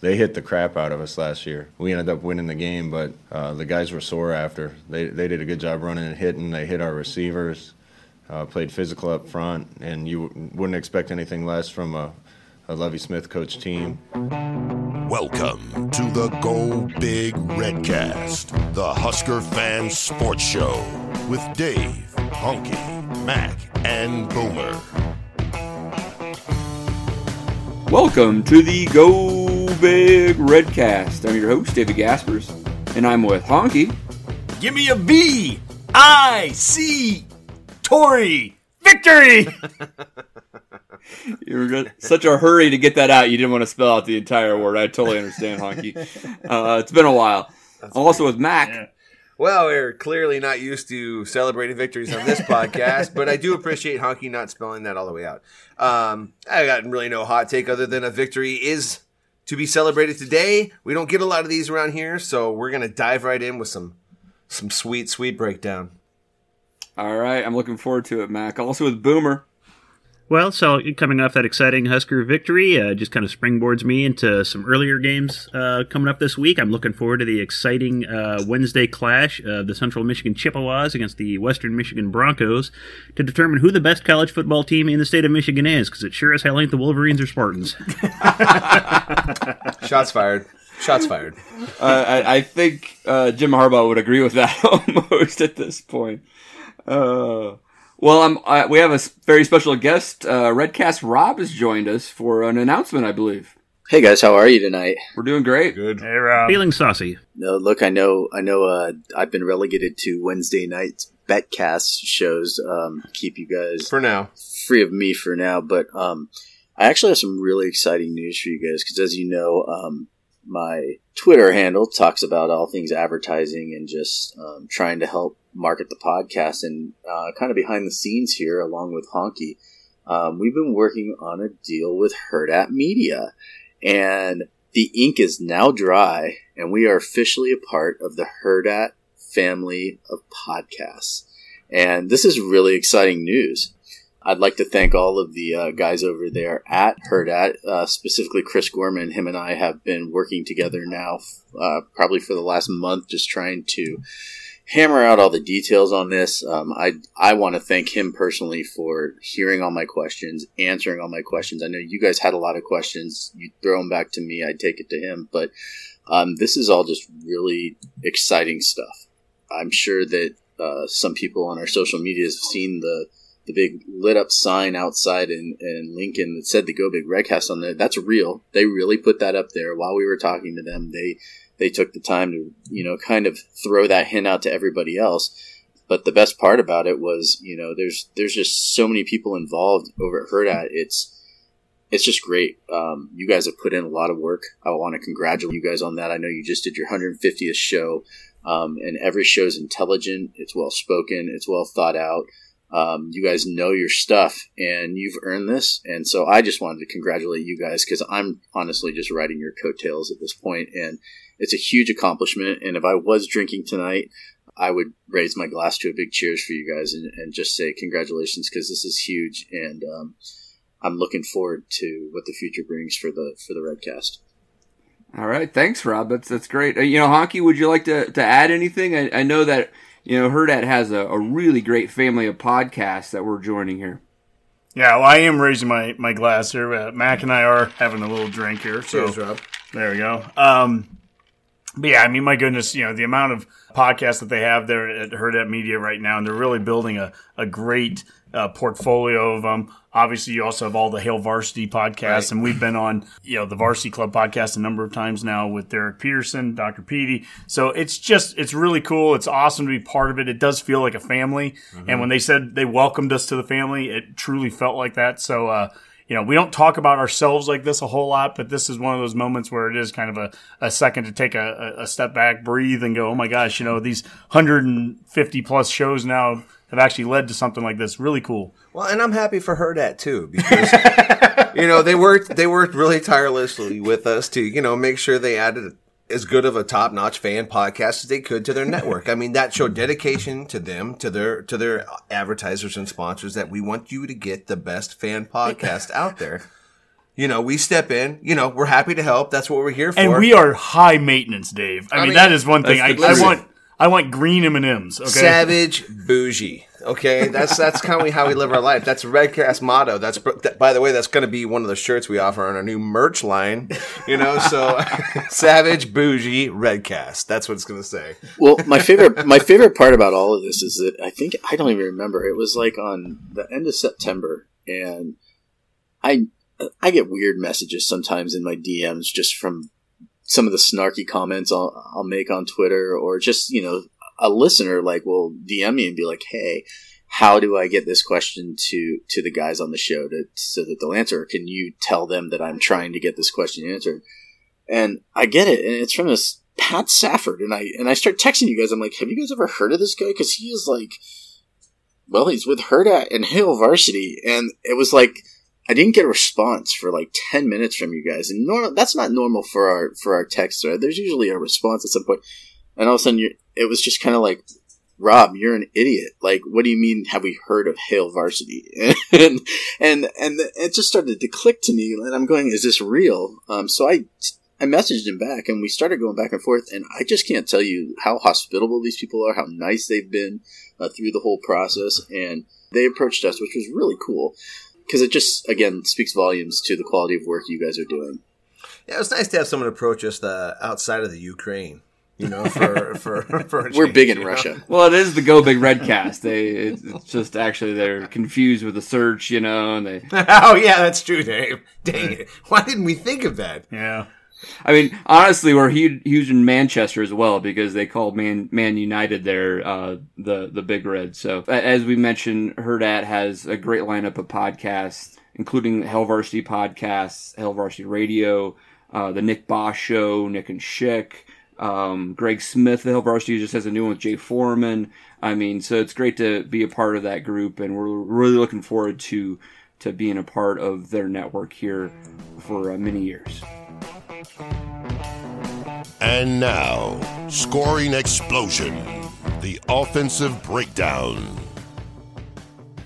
they hit the crap out of us last year. We ended up winning the game, but uh, the guys were sore after. They they did a good job running and hitting. They hit our receivers, uh, played physical up front, and you wouldn't expect anything less from a, a Lovie Smith coach team. Welcome to the Go Big Redcast, the Husker fan sports show with Dave, Honky, Mac, and Boomer. Welcome to the Go Big Redcast. I'm your host, David Gaspers, and I'm with Honky. Give me a B I C Tory victory. you were in such a hurry to get that out, you didn't want to spell out the entire word. I totally understand, Honky. Uh, it's been a while. I'm also with Mac. Yeah. Well, we're clearly not used to celebrating victories on this podcast, but I do appreciate Honky not spelling that all the way out. Um, I got really no hot take other than a victory is to be celebrated today. We don't get a lot of these around here, so we're gonna dive right in with some some sweet, sweet breakdown. All right, I'm looking forward to it, Mac. Also with Boomer. Well, so coming off that exciting Husker victory, uh, just kind of springboards me into some earlier games uh, coming up this week. I'm looking forward to the exciting uh, Wednesday clash of the Central Michigan Chippewas against the Western Michigan Broncos to determine who the best college football team in the state of Michigan is, because it sure as hell ain't the Wolverines or Spartans. Shots fired. Shots fired. Uh, I, I think uh, Jim Harbaugh would agree with that almost at this point. Uh, well, I'm, I, we have a very special guest. Uh, Redcast Rob has joined us for an announcement, I believe. Hey guys, how are you tonight? We're doing great. Good. Hey Rob. Feeling saucy. No, look, I know, I know, uh, I've been relegated to Wednesday night betcast shows. Um, keep you guys For now. free of me for now, but um, I actually have some really exciting news for you guys because, as you know, um, my Twitter handle talks about all things advertising and just um, trying to help market the podcast. And uh, kind of behind the scenes here, along with Honky, um, we've been working on a deal with Hurrdat Media, and the ink is now dry, and we are officially a part of the Hurrdat family of podcasts. And this is really exciting news. I'd like to thank all of the uh, guys over there at Hurrdat, uh, specifically Chris Gorman. Him and I have been working together now, uh, probably for the last month, just trying to hammer out all the details on this. Um, I I want to thank him personally for hearing all my questions, answering all my questions. I know you guys had a lot of questions. You throw them back to me, I take it to him. But um, this is all just really exciting stuff. I'm sure that uh, some people on our social media have seen the the big lit up sign outside in, in Lincoln that said the Go Big Redcast on there. That's real. They really put that up there while we were talking to them. They they took the time to you know kind of throw that hint out to everybody else. But the best part about it was you know there's there's just so many people involved over at Hurrdat. It's it's just great. Um, you guys have put in a lot of work. I want to congratulate you guys on that. I know you just did your 150th show, um, and every show is intelligent. It's well spoken. It's well thought out. Um, you guys know your stuff, and you've earned this. And so I just wanted to congratulate you guys because I'm honestly just riding your coattails at this point, and it's a huge accomplishment. And if I was drinking tonight, I would raise my glass to a big cheers for you guys and, and just say congratulations because this is huge, and um, I'm looking forward to what the future brings for the for the Redcast. All right, thanks, Rob. That's that's great. Uh, you know, Honky, would you like to, to add anything? I, I know that you know Hurrdat has a, a really great family of podcasts that we're joining here. Yeah, well, I am raising my, my glass here. Uh, Mac and I are having a little drink here. So Cheers, Rob. There we go. Um, but yeah, I mean, my goodness, you know, the amount of podcasts that they have there at Hurrdat Media right now, and they're really building a, a great uh, portfolio of them. Obviously, you also have all the Hail Varsity podcasts, Right. and we've been on, you know, the Varsity Club podcast a number of times now with Derek Peterson, Dr. Petey. So it's just, it's really cool. It's awesome to be part of it. It does feel like a family. And when they said they welcomed us to the family, it truly felt like that. So, uh, you know, we don't talk about ourselves like this a whole lot, but this is one of those moments where it is kind of a, a second to take a, a a step back, breathe, and go, oh my gosh, you know, these 150 plus shows now have actually led to something like this. Really cool. Well, and I'm happy for Hurrdat too because you know they worked they worked really tirelessly with us to you know make sure they added as good of a top notch fan podcast as they could to their network. I mean that showed dedication to them to their to their advertisers and sponsors that we want you to get the best fan podcast out there. You know, we step in. You know, we're happy to help. That's what we're here for. And we are high maintenance, Dave. I, mean, mean, that is one thing. I, I want I want green M and M's. Okay, savage bougie. Okay, that's that's kind of how we live our life. That's a Redcast motto. That's that, by the way, that's going to be one of the shirts we offer on our new merch line. You know, so savage bougie Redcast. That's what it's going to say. Well, my favorite my favorite part about all of this is that I think I don't even remember. It was like on the end of September, and I I get weird messages sometimes in my DMs just from some of the snarky comments I'll, I'll make on Twitter, or just you know a listener like will DM me and be like, "Hey, how do I get this question to to the guys on the show to so that they'll answer? Can you tell them that I'm trying to get this question answered?" And I get it, and it's from this Pat Safford, and I and I start texting you guys. I'm like, "Have you guys ever heard of this guy? Because he is like, well, he's with Hurrdat and Hail Varsity, and it was like." I didn't get a response for like ten minutes from you guys, and normal, that's not normal for our for our text thread. There's usually a response at some point, and all of a sudden, you it was just kind of like, Rob, you're an idiot. Like, what do you mean? Have we heard of Hail Varsity? and and and it just started to click to me, and I'm going, is this real? Um, so I I messaged him back, and we started going back and forth, and I just can't tell you how hospitable these people are, how nice they've been uh, through the whole process, and they approached us, which was really cool because it just again speaks volumes to the quality of work you guys are doing. Yeah, it was nice to have someone approach us the outside of the Ukraine. You know, for for, for a We're big in you know? Russia. Well, it is the Go Big Redcast. They it's, it's just actually they're confused with the search, you know, and they oh yeah, that's true, Dave. Dang it! Why didn't we think of that? yeah. I mean, honestly, we're huge, huge in Manchester as well because they called Man Man United there uh, the the Big Red. So as we mentioned, Hurrdat has a great lineup of podcasts, including Hail Varsity podcasts, Hail Varsity Radio, uh, the Nick Bosch Show, Nick and Schick. Um, Greg Smith, the Hail Varsity, just has a new one with Jay Foreman. I mean, so it's great to be a part of that group, and we're really looking forward to to being a part of their network here for uh, many years. And now, scoring explosion, the offensive breakdown.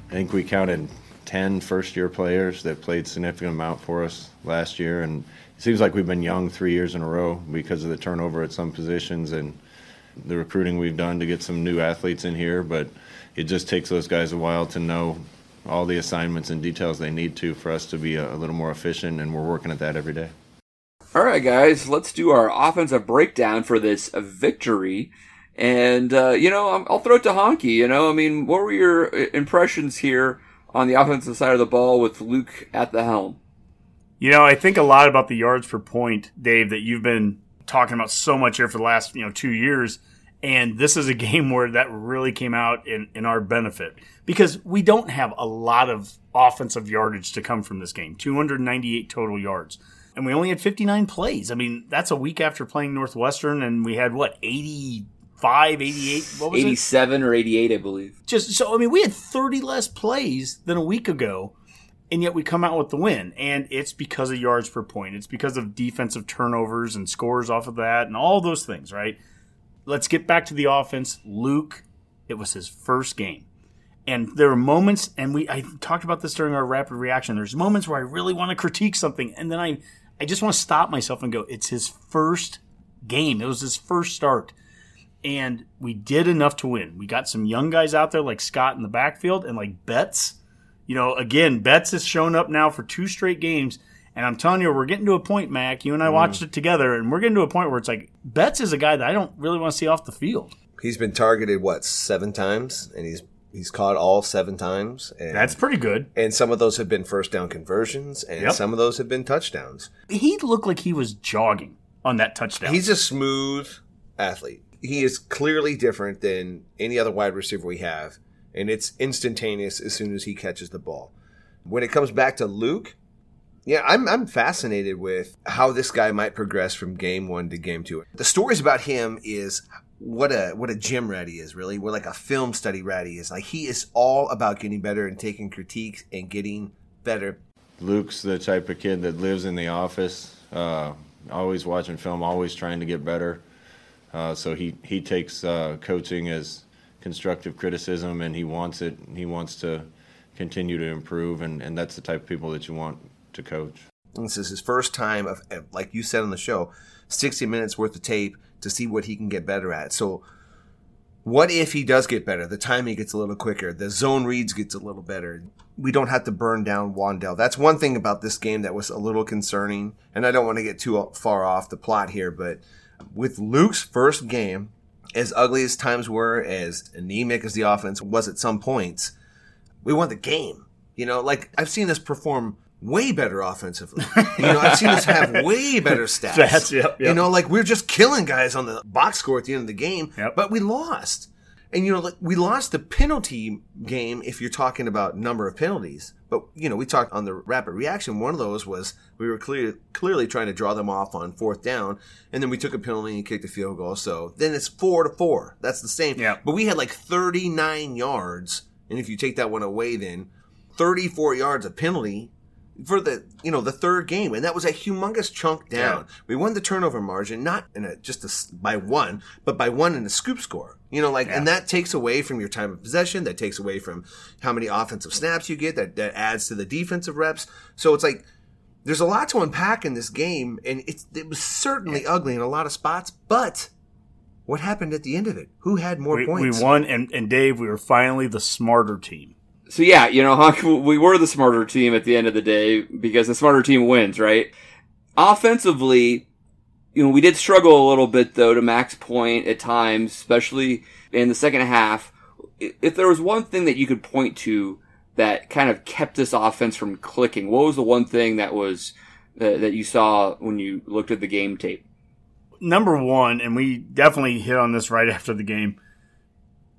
I think we counted 10 first year players that played significant amount for us last year. And it seems like we've been young three years in a row because of the turnover at some positions and the recruiting we've done to get some new athletes in here. But it just takes those guys a while to know all the assignments and details they need to for us to be a, a little more efficient. And we're working at that every day. All right, guys, let's do our offensive breakdown for this victory. And, uh, you know, I'll throw it to Honky. You know, I mean, what were your uh, impressions here on the offensive side of the ball with Luke at the helm? You know, I think a lot about the yards per point, Dave, that you've been talking about so much here for the last, you know, two years. And this is a game where that really came out in, in our benefit because we don't have a lot of offensive yardage to come from this game 298 total yards. And we only had 59 plays. I mean, that's a week after playing Northwestern, and we had what, 85, 88? What was it? 87 or 88, I believe. just so I mean, we had 30 less plays than a week ago, and yet we come out with the win. And it's because of yards per point. It's because of defensive turnovers and scores off of that, and all those things. Right? Let's get back to the offense. Luke, it was his first game. And there were moments, and we I talked about this during our rapid reaction. There's moments where I really want to critique something, and then I I just want to stop myself and go, it's his first game. It was his first start and we did enough to win. We got some young guys out there like Scott in the backfield and like Betts. You know, again, Betts has shown up now for two straight games. And I'm telling you, we're getting to a point, Mac. You and I mm. watched it together, and we're getting to a point where it's like Betts is a guy that I don't really want to see off the field. He's been targeted what seven times, and he's he's caught all seven times. And, That's pretty good. and some of those have been first down conversions, and Yep. some of those have been touchdowns. He looked like he was jogging on that touchdown. He's a smooth athlete. He is clearly different than any other wide receiver we have, and it's instantaneous as soon as he catches the ball. When it comes back to Luke, yeah, I'm I'm fascinated with how this guy might progress from game one to game two. The stories about him is what a what a gym rat he is, really. What like a film study rat he is. Like he is all about getting better and taking critiques and getting better. Luke's the type of kid that lives in the office, uh, always watching film, always trying to get better. Uh, so he he takes uh, coaching as constructive criticism, and he wants it. He wants to continue to improve, and, and that's the type of people that you want to coach. This is his first time of, like you said on the show, 60 minutes worth of tape to see what he can get better at. So, what if he does get better? The timing gets a little quicker. The zone reads gets a little better. We don't have to burn down Wan'Dale. That's one thing about this game that was a little concerning. And I don't want to get too far off the plot here, but with Luke's first game, as ugly as times were, as anemic as the offense was at some points, we won the game. You know, like I've seen us perform way better offensively. You know, I've seen us have way better stats. Stats, yep, yep. You know, like we're just killing guys on the box score at the end of the game, Yep. but we lost. And you know, like we lost the penalty game if you're talking about number of penalties. But you know, we talked on the rapid reaction. One of those was we were clear, clearly trying to draw them off on fourth down, and then we took a penalty and kicked a field goal. So then it's four to four. That's the same. Yeah. But we had like 39 yards, and if you take that one away, then 34 yards of penalty for the you know the third game, and that was a humongous chunk down. We won the turnover margin, not in a just a by one, but by one in a scoop score. You know, like, and that takes away from your time of possession. That takes away from how many offensive snaps you get. That that adds to the defensive reps. So it's like there's a lot to unpack in this game, and it's it was certainly ugly in a lot of spots. But what happened at the end of it? Who had more We, we points? won, and, and Dave, we were finally the smarter team. So yeah, you know, Hunk, we were the smarter team at the end of the day because the smarter team wins, right? Offensively, you know, we did struggle a little bit though to max point at times, especially in the second half. If there was one thing that you could point to that kind of kept this offense from clicking, what was the one thing that was uh, that you saw when you looked at the game tape? number one, and we definitely hit on this right after the game.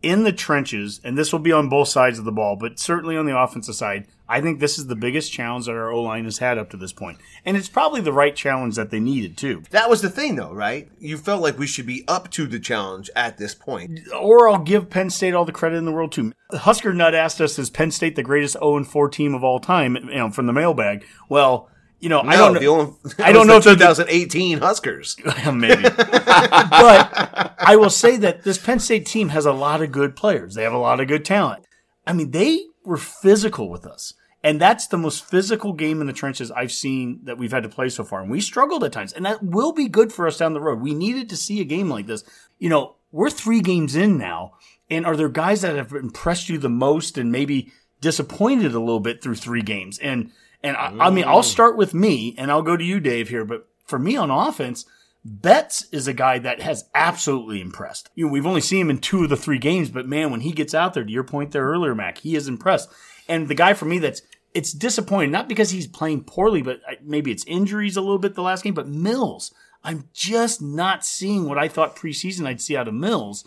In the trenches, and this will be on both sides of the ball, but certainly on the offensive side, I think this is the biggest challenge that our O line has had up to this point, and it's probably the right challenge that they needed too. that was the thing, though, right? You felt like we should be up to the challenge at this point. Or I'll give Penn State all the credit in the world too. Husker Nut asked us, "Is Penn State the greatest 0 4 team of all time?" You know, from the mailbag. Well, you know, I don't know. the only, I don't know if the the- 2018 Huskers. maybe. but I will say that this Penn State team has a lot of good players. They have a lot of good talent. I mean, they were physical with us. And that's the most physical game in the trenches I've seen that we've had to play so far. And we struggled at times. And that will be good for us down the road. We needed to see a game like this. You know, we're three games in now. And are there guys that have impressed you the most and maybe disappointed a little bit through three games? And and I, I mean, I'll start with me and I'll go to you, Dave, here. But for me on offense, Betts is a guy that has absolutely impressed. You know, we've only seen him in two of the three games, but man, when he gets out there, to your point there earlier, Mac, he is impressed. And the guy for me that's it's disappointing, not because he's playing poorly, but maybe it's injuries a little bit the last game. But Mills, I'm just not seeing what I thought preseason I'd see out of Mills.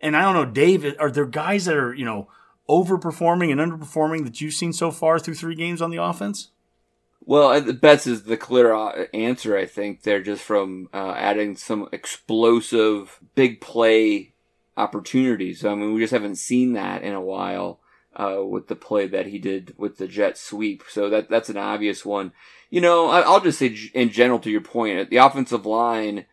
And I don't know, Dave, are there guys that are you know overperforming and underperforming that you've seen so far through three games on the offense? Well, Betts is the clear uh, answer, I think, there just from uh, adding some explosive big play opportunities. I mean, we just haven't seen that in a while uh, with the play that he did with the jet sweep. So that that's an obvious one. You know, I, I'll just say in general to your point, the offensive line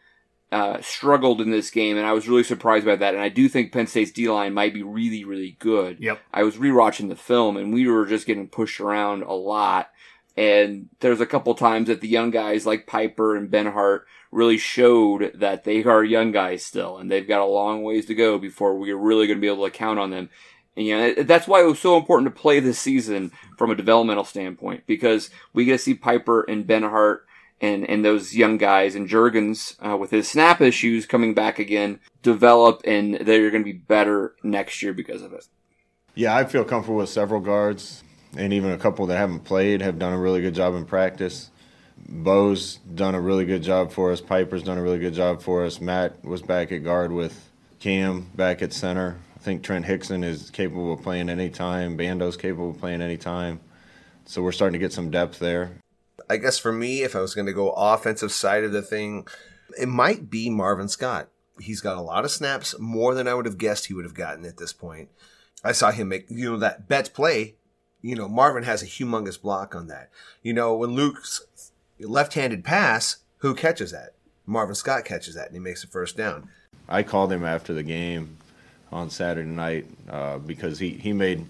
uh, struggled in this game, and I was really surprised by that. And I do think Penn State's D line might be really, really good. Yep. I was rewatching the film, and we were just getting pushed around a lot. And there's a couple times that the young guys like Piper and Benhart really showed that they are young guys still, and they've got a long ways to go before we're really going to be able to count on them. And you know, that's why it was so important to play this season from a developmental standpoint because we get to see Piper and Benhart and, and those young guys and Jurgens uh, with his snap issues coming back again develop and they're going to be better next year because of it. Yeah, I feel comfortable with several guards, and even a couple that haven't played have done a really good job in practice. Bo's done a really good job for us. Piper's done a really good job for us. Matt was back at guard with Cam back at center. I think Trent Hixson is capable of playing any time. Bando's capable of playing any time. So we're starting to get some depth there. I guess for me, if I was going to go offensive side of the thing, it might be Marvin Scott. He's got a lot of snaps, more than I would have guessed he would have gotten at this point. I saw him make, you know, that bet play. You know, Marvin has a humongous block on that. You know, when Luke's left-handed pass, who catches that? Marvin Scott catches that, and he makes the first down. I called him after the game on Saturday night uh, because he, he made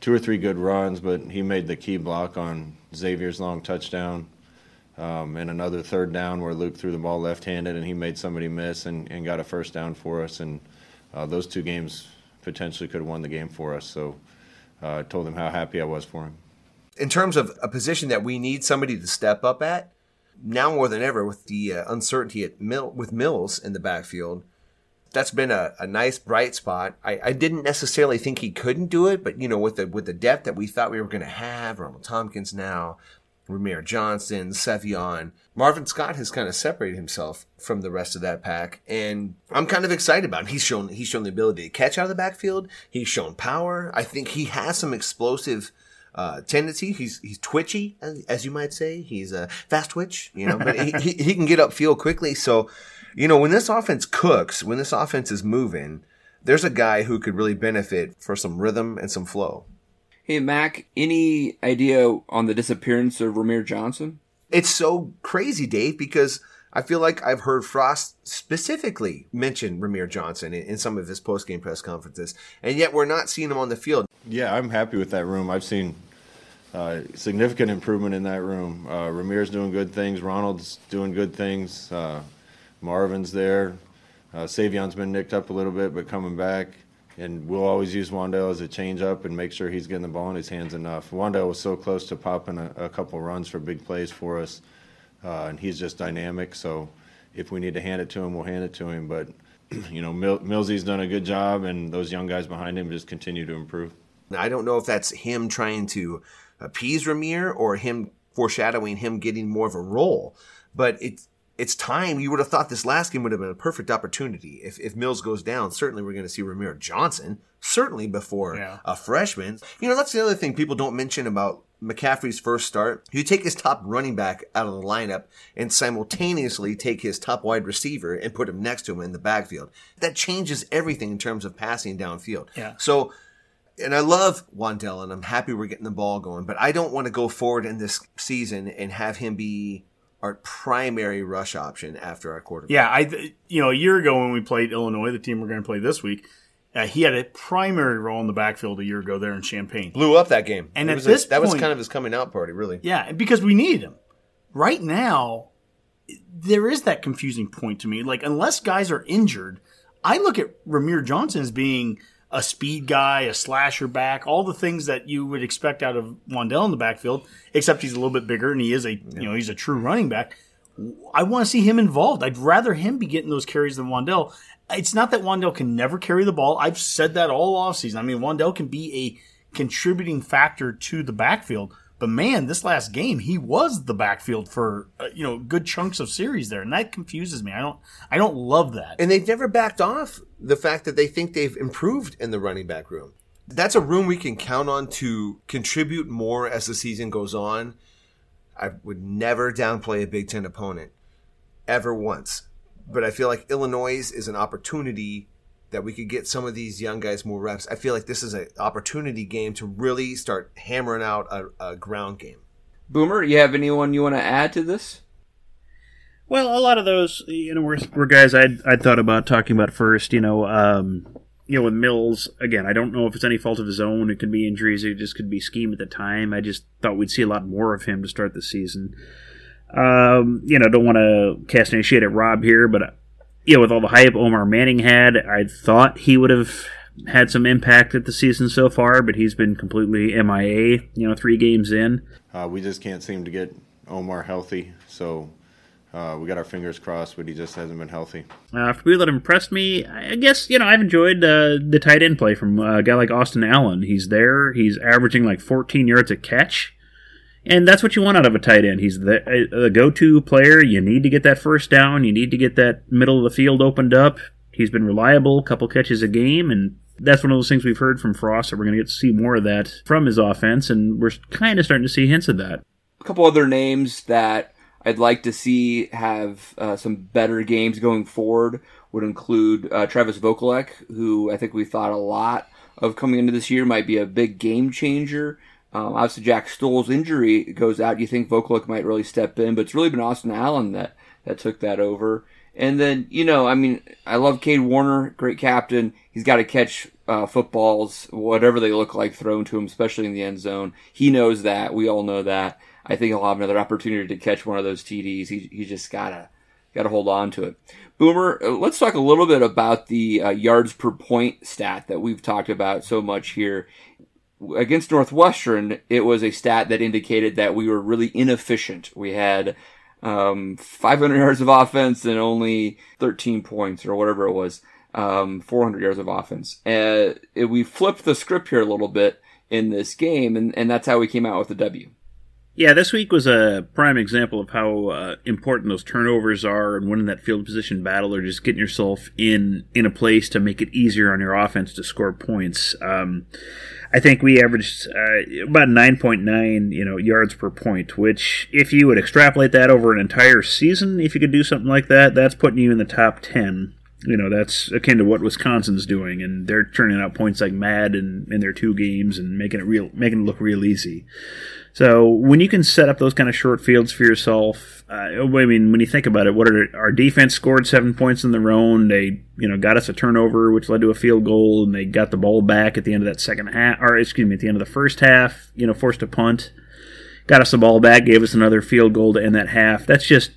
two or three good runs, but he made the key block on Zavier's long touchdown. um, and another third down where Luke threw the ball left-handed and he made somebody miss and, and got a first down for us. And uh, those two games potentially could have won the game for us. So uh, told him how happy I was for him. In terms of a position that we need somebody to step up at, now more than ever with the uh, uncertainty at Mill, with Mills in the backfield, that's been a, a nice bright spot. I, I didn't necessarily think he couldn't do it, but you know, with the with the depth that we thought we were going to have, Ronald Tompkins now, Rahmir Johnson, Sevion, Marvin Scott has kind of separated himself from the rest of that pack, and I'm kind of excited about him. He's shown he's shown the ability to catch out of the backfield. He's shown power. I think he has some explosive uh, tendency. He's he's twitchy, as, as you might say. He's a fast twitch, you know, but he, he, he can get upfield quickly. So, you know, when this offense cooks, when this offense is moving, there's a guy who could really benefit for some rhythm and some flow. Hey, Mac, any idea on the disappearance of Rahmir Johnson? It's so crazy, Dave, because I feel like I've heard Frost specifically mention Rahmir Johnson in, in some of his post-game press conferences, and yet we're not seeing him on the field. Yeah, I'm happy with that room. I've seen uh, significant improvement in that room. Uh, Rahmir's doing good things. Ronald's doing good things. Uh, Marvin's there. Uh, Sevion's been nicked up a little bit, but coming back. And we'll always use Wan'Dale as a change up and make sure he's getting the ball in his hands enough. Wan'Dale was so close to popping a, a couple runs for big plays for us, uh, and he's just dynamic. So if we need to hand it to him, we'll hand it to him. But you know, Mil- Millsy's done a good job, and those young guys behind him just continue to improve. I don't know if that's him trying to appease Rahmir or him foreshadowing him getting more of a role, but it's it's time. You would have thought this last game would have been a perfect opportunity. If, if Mills goes down, certainly we're going to see Rahmir Johnson, certainly before Yeah. a freshman. You know, that's the other thing people don't mention about McCaffrey's first start. You take his top running back out of the lineup and simultaneously take his top wide receiver and put him next to him in the backfield. That changes everything in terms of passing downfield. Yeah. So, and I love Wan'Dale and I'm happy we're getting the ball going, but I don't want to go forward in this season and have him be our primary rush option after our quarterback. Yeah, I you know a year ago when we played Illinois, the team we're going to play this week, uh, he had a primary role in the backfield a year ago there in Champaign. Blew up that game. And It at was a- this that was kind of his coming out party, really. Yeah, because we needed him. Right now, there is that confusing point to me. Like unless guys are injured, I look at Rahmir Johnson as being a speed guy, a slasher back, all the things that you would expect out of Wan'Dale in the backfield, except he's a little bit bigger and he is a you know he's a true running back. I want to see him involved. I'd rather him be getting those carries than Wan'Dale. It's not that Wan'Dale can never carry the ball. I've said that all offseason. I mean, Wan'Dale can be a contributing factor to the backfield. But man, this last game, he was the backfield for uh, you know good chunks of series there, and that confuses me. I don't, I don't love that. And they've never backed off the fact that they think they've improved in the running back room. That's a room we can count on to contribute more as the season goes on. I would never downplay a Big Ten opponent ever once. But I feel like Illinois is an opportunity that we could get some of these young guys more reps. I feel like this is an opportunity game to really start hammering out a, a ground game. Boomer, you have anyone you want to add to this? Well, a lot of those, you know, were, were guys I'd, I'd thought about talking about first. You know, um, you know, with Mills again, I don't know if it's any fault of his own. It could be injuries. It just could be scheme at the time. I just thought we'd see a lot more of him to start the season. Um, you know, don't want to cast any shade at Rob here, but you know, with all the hype Omar Manning had, I thought he would have had some impact at the season so far, but he's been completely MIA. You know, three games in. Uh, we just can't seem to get Omar healthy, so uh, we got our fingers crossed, but he just hasn't been healthy. Uh, for people that impressed me, I guess you know I've enjoyed uh, the tight end play from uh, a guy like Austin Allen. He's there. He's averaging like 14 yards a catch, and that's what you want out of a tight end. He's the a go-to player. You need to get that first down. You need to get that middle of the field opened up. He's been reliable, couple catches a game, and that's one of those things we've heard from Frost. That we're going to get to see more of that from his offense, and we're kind of starting to see hints of that. A couple other names that I'd like to see have uh, some better games going forward would include uh, Travis Vokolek, who I think we thought a lot of coming into this year might be a big game changer. Um, obviously, Jack Stoll's injury goes out. You think Vokolek might really step in, but it's really been Austin Allen that, that took that over. And then, you know, I mean, I love Cade Warner, great captain. He's got to catch uh, footballs, whatever they look like, thrown to him, especially in the end zone. He knows that. We all know that. I think he'll have another opportunity to catch one of those TDs. He he just gotta gotta hold on to it. Boomer, uh, let's talk a little bit about the uh, yards per point stat that we've talked about so much here. Against Northwestern, it was a stat that indicated that we were really inefficient. We had um, 500 yards of offense and only 13 points or whatever it was, um, 400 yards of offense. Uh, it, we flipped the script here a little bit in this game, and, and that's how we came out with the W. Yeah, this week was a prime example of how uh, important those turnovers are and winning that field position battle, or just getting yourself in in a place to make it easier on your offense to score points. Um, I think we averaged uh, about 9.9, you know, yards per point. Which, if you would extrapolate that over an entire season, if you could do something like that, that's putting you in the top 10 you know that's akin to what Wisconsin's doing, and they're turning out points like mad in, in their two games and making it real, making it look real easy. So when you can set up those kind of short fields for yourself, uh, I mean, when you think about it, what are our defense scored seven points in their own? They, you know, got us a turnover, which led to a field goal, and they got the ball back at the end of that second half, or excuse me, at the end of the first half. You know, forced a punt, got us the ball back, gave us another field goal to end that half. That's just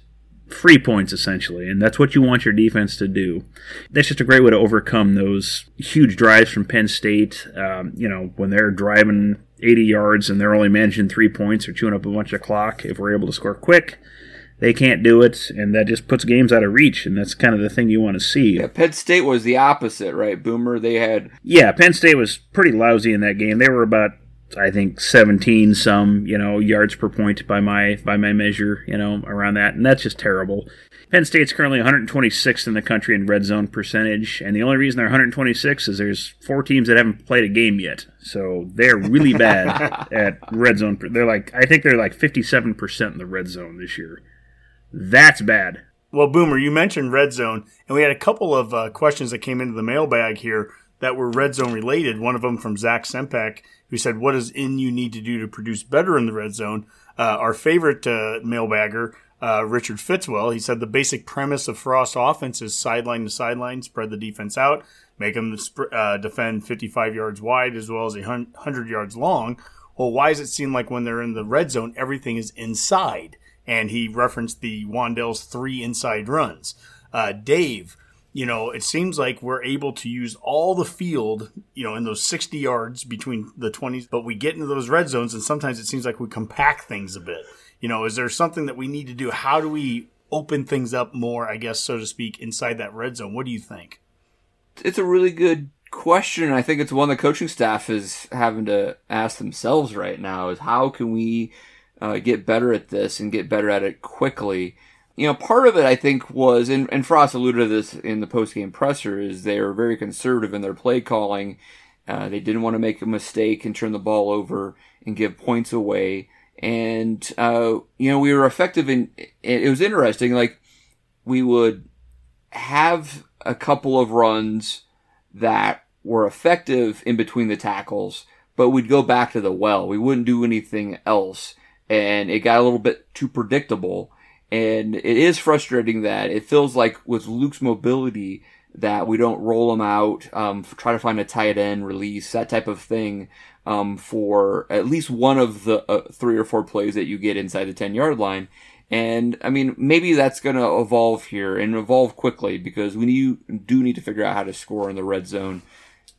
free points essentially, and that's what you want your defense to do. That's just a great way to overcome those huge drives from Penn State. Um, you know, when they're driving 80 yards and they're only managing three points or chewing up a bunch of clock. If we're able to score quick, they can't do it, and that just puts games out of reach, and that's kind of the thing you want to see. Yeah, Penn State was the opposite, right? Boomer, they had. Yeah, Penn State was pretty lousy in that game. They were about I think 17 some, you know, yards per point by my by my measure, you know, around that. And that's just terrible. Penn State's currently 126th in the country in red zone percentage, and the only reason they're 126 is there's four teams that haven't played a game yet. So they're really bad at red zone. They're like I think they're like 57% in the red zone this year. That's bad. Well, Boomer, you mentioned red zone, and we had a couple of uh, questions that came into the mailbag here that were red zone related. One of them from Zach Sempek who said, "What does NU need to do to produce better in the red zone?" Uh, our favorite uh, mailbagger, uh, Richard Fitzwell, he said the basic premise of Frost offense is sideline to sideline, spread the defense out, make them uh, defend 55 yards wide as well as 100 yards long. Well, why does it seem like when they're in the red zone, everything is inside? And he referenced the Wan'Dale's three inside runs. Uh, Dave, you know, it seems like we're able to use all the field, you know, in those 60 yards between the 20s, but we get into those red zones and sometimes it seems like we compact things a bit. You know, is there something that we need to do? How do we open things up more, I guess, so to speak, inside that red zone? What do you think? It's a really good question. I think it's one the coaching staff is having to ask themselves right now is how can we uh, get better at this and get better at it quickly? you know, part of it I think was, and, and Frost alluded to this in the post game presser, is they were very conservative in their play calling. Uh, they didn't want to make a mistake and turn the ball over and give points away. And, uh, you know, we were effective in, it was interesting. Like, we would have a couple of runs that were effective in between the tackles, but we'd go back to the well. We wouldn't do anything else. And it got a little bit too predictable. And it is frustrating that it feels like with Luke's mobility that we don't roll him out, um, try to find a tight end release, that type of thing, um, for at least one of the uh, three or four plays that you get inside the 10 yard line. And I mean, maybe that's going to evolve here and evolve quickly because we need, do need to figure out how to score in the red zone.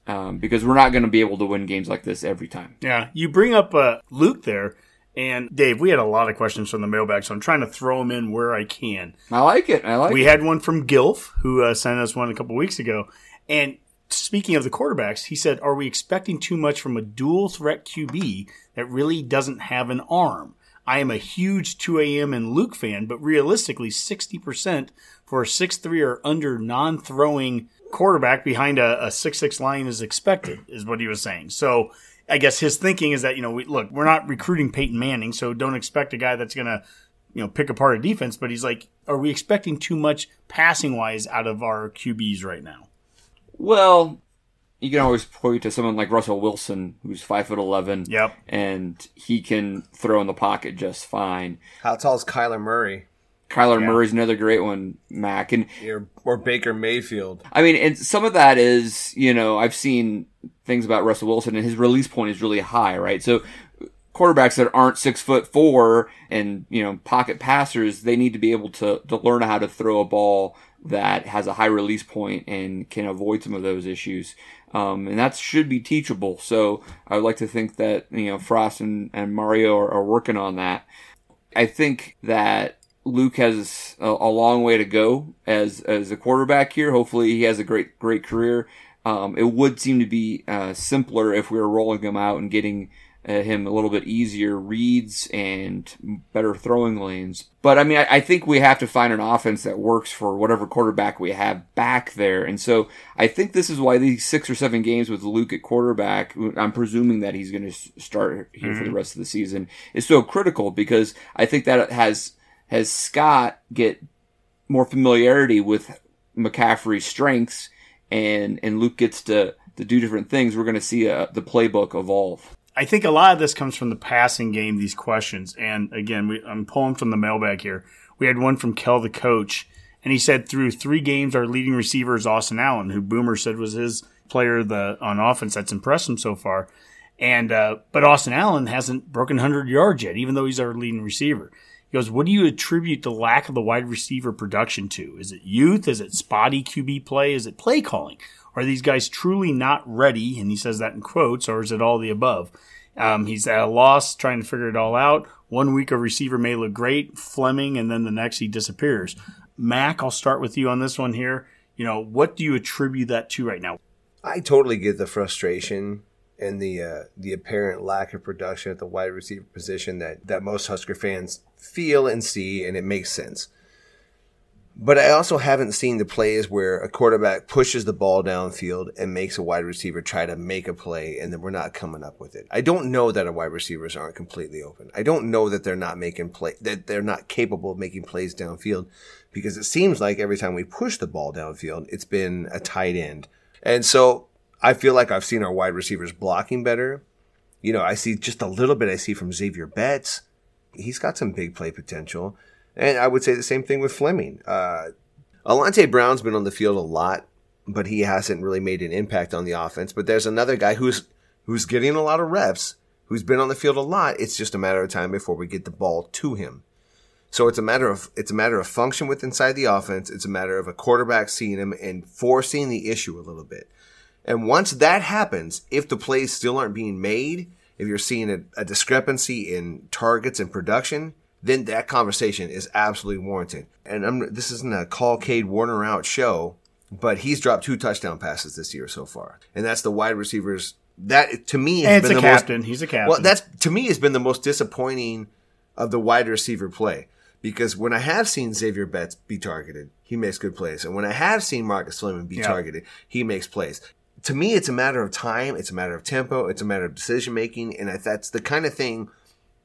Um, because we're not going to be able to win games like this every time. Yeah, you bring up uh, Luke there, and Dave, we had a lot of questions from the mailbag, so I'm trying to throw them in where I can. I like it. I like it. we it. had one from Gilf, who uh, sent us one a couple weeks ago. And speaking of the quarterbacks, he said, Are we expecting too much from a dual threat QB that really doesn't have an arm? I am a huge 2AM and Luke fan, but realistically, 60% for a 6'3 or under non throwing quarterback behind a, a 6'6 line is expected, is what he was saying. So I guess his thinking is that you know, we, look, we're not recruiting Peyton Manning, so don't expect a guy that's gonna you know pick apart a defense. But he's like, are we expecting too much passing wise out of our QBs right now? Well, you can always point to someone like Russell Wilson, who's five foot eleven. Yep, and he can throw in the pocket just fine. How tall is Kyler Murray? Kyler yeah. Murray's another great one, Mac, and or, or Baker Mayfield. I mean, and some of that is, you know, I've seen things about Russell Wilson, and his release point is really high, right? So quarterbacks that aren't six foot four and you know pocket passers, they need to be able to to learn how to throw a ball that has a high release point and can avoid some of those issues. Um, and that should be teachable. So I would like to think that you know Frost and, and Mario are, are working on that. I think that Luke has a, a, long way to go as as a quarterback here. Hopefully, he has a great great career. Um, it would seem to be uh, simpler if we were rolling him out and getting him a little bit easier reads and better throwing lanes. But I mean, I, I, think we have to find an offense that works for whatever quarterback we have back there. And so I think this is why these six or seven games with Luke at quarterback, I'm presuming that he's going to start here mm-hmm. for the mm-hmm. rest of the season, is so critical because I think that has has Scott get more familiarity with McCaffrey's strengths and and Luke gets to to do different things, we're going to see uh, the playbook evolve. I think a lot of this comes from the passing game, these questions. And again, we, I'm pulling from the mailbag here. We had one from Kel, the coach, and he said through three games, our leading receiver is Austin Allen, who Boomer said was his player the, on offense that's impressed him so far. And uh, but Austin Allen hasn't broken 100 yards yet, even though he's our leading receiver. Goes, "What do you attribute the lack of the wide receiver production to? Is it youth? Is it spotty QB play? Is it play calling? Are these guys truly not ready? And he says that in quotes, or is it all the above? Um, he's at a loss trying to figure it all out. One week a receiver may look great, Fleming, and then the next he disappears. Mac, I'll start with you on this one here. You know, what do you attribute that to right now? I totally get the frustration and the uh, the apparent lack of production at the wide receiver position that that most Husker fans feel and see, and it makes sense. But I also haven't seen the plays where a quarterback pushes the ball downfield and makes a wide receiver try to make a play and then we're not coming up with it. I don't know that our wide receivers aren't completely open. I don't know that they're not making play that they're not capable of making plays downfield because it seems like every time we push the ball downfield, it's been a tight end. And so I feel like I've seen our wide receivers blocking better. You know, I see just a little bit I see from Zavier Betts. He's got some big play potential. And I would say the same thing with Fleming. Uh, Alante Brown's been on the field a lot, but he hasn't really made an impact on the offense. But there's another guy who's who's getting a lot of reps, who's been on the field a lot. It's just a matter of time before we get the ball to him. So it's a matter of it's a matter of function with inside the offense. It's a matter of a quarterback seeing him and forcing the issue a little bit. And once that happens, if the plays still aren't being made, if you're seeing a, a discrepancy in targets and production, then that conversation is absolutely warranted. And I'm, this isn't a call Cade Warner out show, but he's dropped two touchdown passes this year so far, and that's the wide receivers. That to me, has been the captain. Most, he's a captain. Well, that's to me has been the most disappointing of the wide receiver play because when I have seen Zavier Betts be targeted, he makes good plays, and when I have seen Marcus Fleming be yep. targeted, he makes plays. To me, it's a matter of time. It's a matter of tempo. It's a matter of decision making, and that's the kind of thing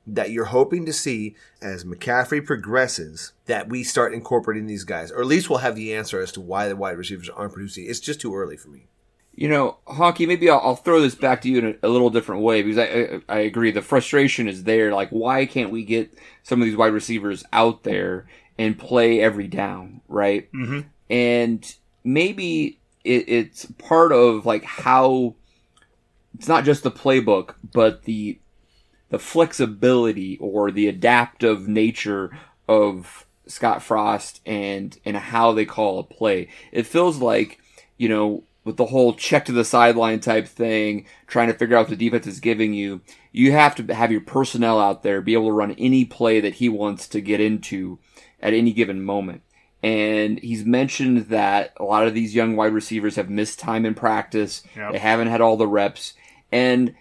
that you're hoping to see as McCaffrey progresses that we start incorporating these guys, or at least we'll have the answer as to why the wide receivers aren't producing. It's just too early for me. You know, Honky, maybe I'll, I'll throw this back to you in a, a little different way because I, I, I agree the frustration is there. Like, why can't we get some of these wide receivers out there and play every down, right? Mm-hmm. And maybe it, it's part of like how it's not just the playbook, but the the flexibility or the adaptive nature of Scott Frost and and how they call a play. It feels like, you know, with the whole check to the sideline type thing, trying to figure out what the defense is giving you, you have to have your personnel out there be able to run any play that he wants to get into at any given moment. And he's mentioned that a lot of these young wide receivers have missed time in practice. Yep. They haven't had all the reps. And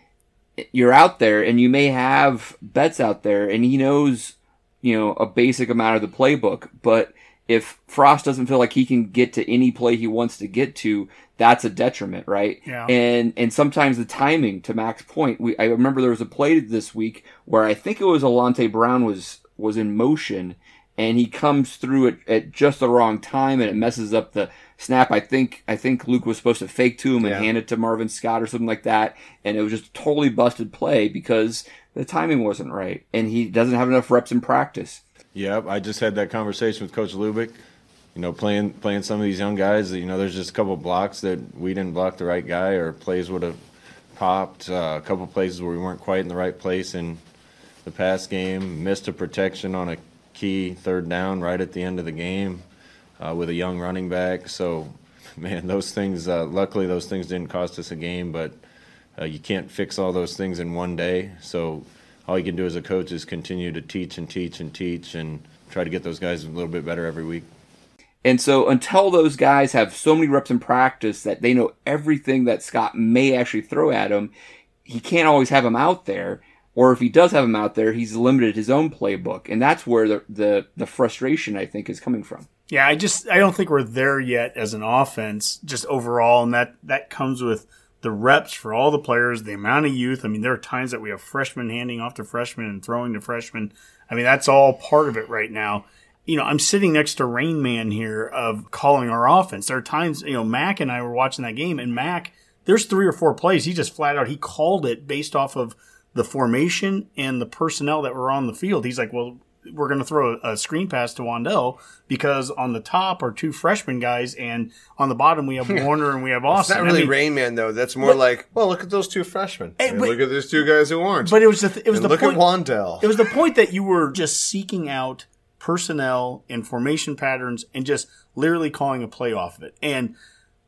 you're out there and you may have Betts out there and he knows, you know, a basic amount of the playbook, but if Frost doesn't feel like he can get to any play he wants to get to, that's a detriment, right? Yeah. And and sometimes the timing, to Mac's point, we I remember there was a play this week where I think it was Alante Brown was was in motion and he comes through it at just the wrong time and it messes up the snap. I think I think Luke was supposed to fake to him and yeah. hand it to Marvin Scott or something like that, and it was just a totally busted play because the timing wasn't right, and he doesn't have enough reps in practice. Yep, I just had that conversation with Coach Lubick. You know, playing playing some of these young guys. You know, there's just a couple blocks that we didn't block the right guy, or plays would have popped. Uh, a couple places where we weren't quite in the right place, in the pass game, missed a protection on a key third down right at the end of the game uh, with a young running back. So, man, those things. Uh, luckily, those things didn't cost us a game, but uh, you can't fix all those things in one day. So, all you can do as a coach is continue to teach and teach and teach and try to get those guys a little bit better every week. And so until those guys have so many reps in practice that they know everything that Scott may actually throw at them, he can't always have them out there. Or if he does have him out there, he's limited his own playbook. And that's where the, the, the frustration, I think, is coming from. Yeah, I just I don't think we're there yet as an offense, just overall, and that that comes with the reps for all the players, the amount of youth. I mean, there are times that we have freshmen handing off to freshmen and throwing to freshmen. I mean, that's all part of it right now. You know, I'm sitting next to Rain Man here of calling our offense. There are times, you know, Mac and I were watching that game, and Mac, there's three or four plays. He just flat out he called it based off of the formation and the personnel that were on the field. He's like, well, we're going to throw a, screen pass to Wan'Dale because on the top are two freshman guys, and on the bottom we have Warner and we have Austin. It's not really I mean, Rain Man though. That's more but, like, well, look at those two freshmen. And, but, look at those two guys who aren't. But it was the th- it was and the look point, at Wan'Dale. It was the point that you were just seeking out personnel and formation patterns and just literally calling a play off of it. And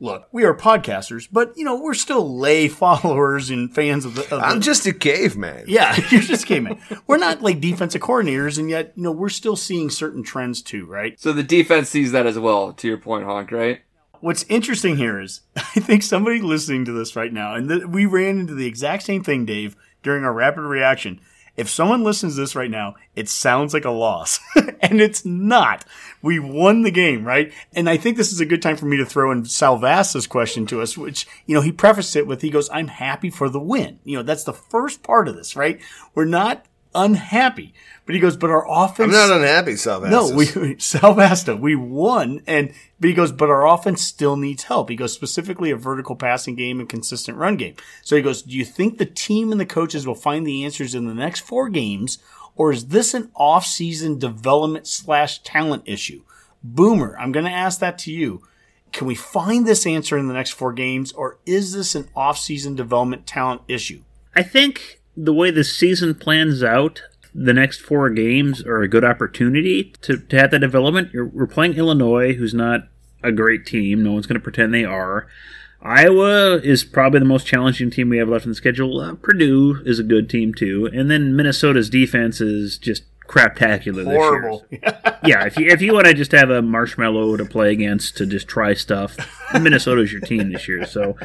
look, we are podcasters, but you know we're still lay followers and fans of the. Of I'm just a caveman. Yeah, you're just a caveman. we're not like defensive coordinators, and yet you know we're still seeing certain trends too, right? So the defense sees that as well. To your point, Honk, right? What's interesting here is I think somebody listening to this right now, and th- we ran into the exact same thing, Dave, during our rapid reaction. If someone listens to this right now, it sounds like a loss. and it's not. We won the game, right? And I think this is a good time for me to throw in Sal Vasa's question to us, which, you know, he prefaced it with, he goes, I'm happy for the win. You know, that's the first part of this, right? We're not unhappy. But he goes, but our offense. I'm not unhappy, Salvasta. No, we Salvasta, we won, and but he goes, but our offense still needs help. He goes specifically a vertical passing game and consistent run game. So he goes, do you think the team and the coaches will find the answers in the next four games, or is this an off-season development slash talent issue? Boomer, I'm going to ask that to you. Can we find this answer in the next four games, or is this an off-season development talent issue? I think the way the season plans out, the next four games are a good opportunity to, to have that development. You're, we're playing Illinois, who's not a great team. No one's going to pretend they are. Iowa is probably the most challenging team we have left in the schedule. Uh, Purdue is a good team too, and then Minnesota's defense is just craptacular Horrible. this year. yeah, if you if you want to just have a marshmallow to play against to just try stuff, Minnesota's your team this year. So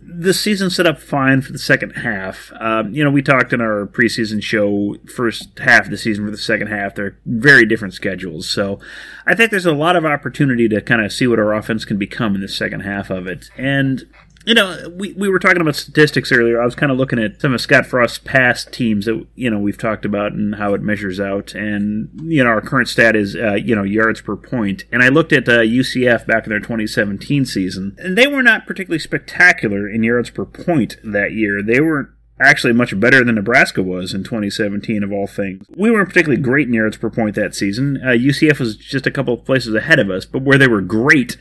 the season set up fine for the second half. Um, you know, we talked in our preseason show first half of the season for the second half. They're very different schedules. So I think there's a lot of opportunity to kind of see what our offense can become in the second half of it. And you know, we, we were talking about statistics earlier. I was kind of looking at some of Scott Frost's past teams that, you know, we've talked about and how it measures out. And, you know, our current stat is, uh, you know, yards per point. And I looked at uh, UCF back in their 2017 season, and they were not particularly spectacular in yards per point that year. They were actually much better than Nebraska was in 2017 of all things. We weren't particularly great in yards per point that season. Uh, UCF was just a couple of places ahead of us, but where they were great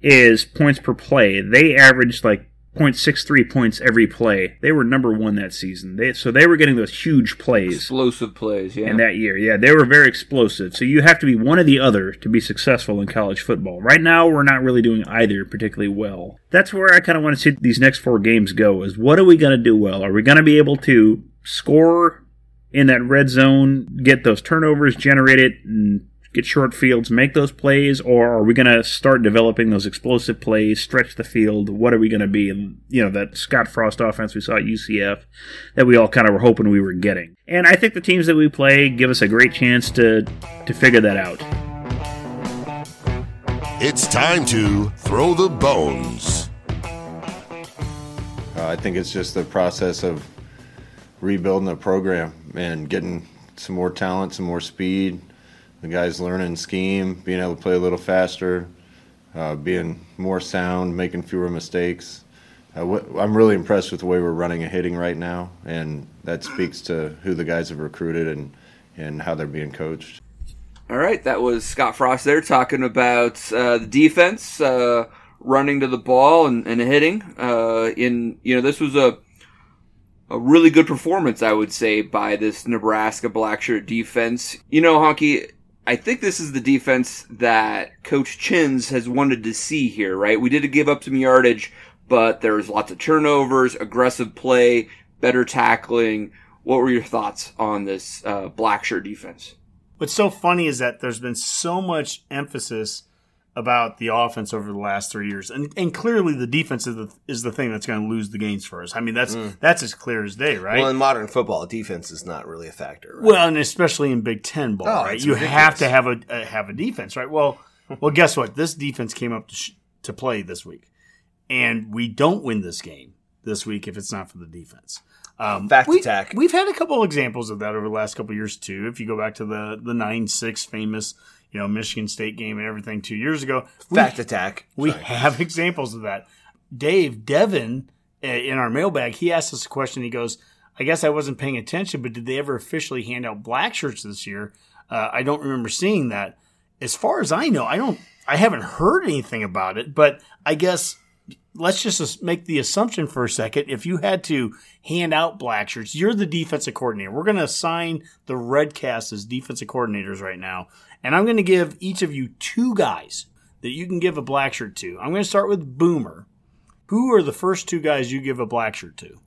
is points per play. They averaged like 0.63 points every play. They were number one that season. They, so they were getting those huge plays. Explosive plays, yeah. In that year. Yeah, they were very explosive. So you have to be one or the other to be successful in college football. Right now, we're not really doing either particularly well. That's where I kind of want to see these next four games go is what are we going to do well? Are we going to be able to score in that red zone, get those turnovers generated, and get short fields, make those plays, or are we going to start developing those explosive plays, stretch the field? What are we going to be? And, you know, that Scott Frost offense we saw at UCF that we all kind of were hoping we were getting. And I think the teams that we play give us a great chance to, to figure that out. It's time to throw the bones. Uh, I think it's just the process of rebuilding the program and getting some more talent, some more speed, the guys learning scheme, being able to play a little faster, uh, being more sound, making fewer mistakes. Uh, wh- I'm really impressed with the way we're running and hitting right now, and that speaks to who the guys have recruited and, and how they're being coached. All right, that was Scott Frost there talking about uh, the defense uh, running to the ball and, and hitting. Uh, in you know, this was a a really good performance, I would say, by this Nebraska Blackshirt defense. You know, Honky, I think this is the defense that Coach Chins has wanted to see here, right? We did give up some yardage, but there was lots of turnovers, aggressive play, better tackling. What were your thoughts on this uh, Blackshirt defense? What's so funny is that there's been so much emphasis about the offense over the last three years, and and clearly the defense is the is the thing that's going to lose the games for us. I mean, that's that's as clear as day, right? Well, in modern football, defense is not really a factor. Right? Well, and especially in Big Ten ball, Oh, right? You have to have a uh, have a defense, right? Well, well, guess what? This defense came up to sh- to play this week, and we don't win this game this week if it's not for the defense. Um, Fact we, attack. We've had a couple examples of that over the last couple of years too. If you go back to the the nine six famous, you know, Michigan State game and everything two years ago, we- Fact attack. we Sorry. have examples of that. Dave Devon uh, in our mailbag, he asked us a question. He goes, "I guess I wasn't paying attention, but did they ever officially hand out black shirts this year? Uh, I don't remember seeing that. As far as I know, I don't. I haven't heard anything about it. But I guess let's just make the assumption for a second. If you had to hand out black shirts, you're the defensive coordinator. We're going to assign the Redcast as defensive coordinators right now, and I'm going to give each of you two guys that you can give a black shirt to. I'm going to start with Boomer. Who are the first two guys you give a black shirt to?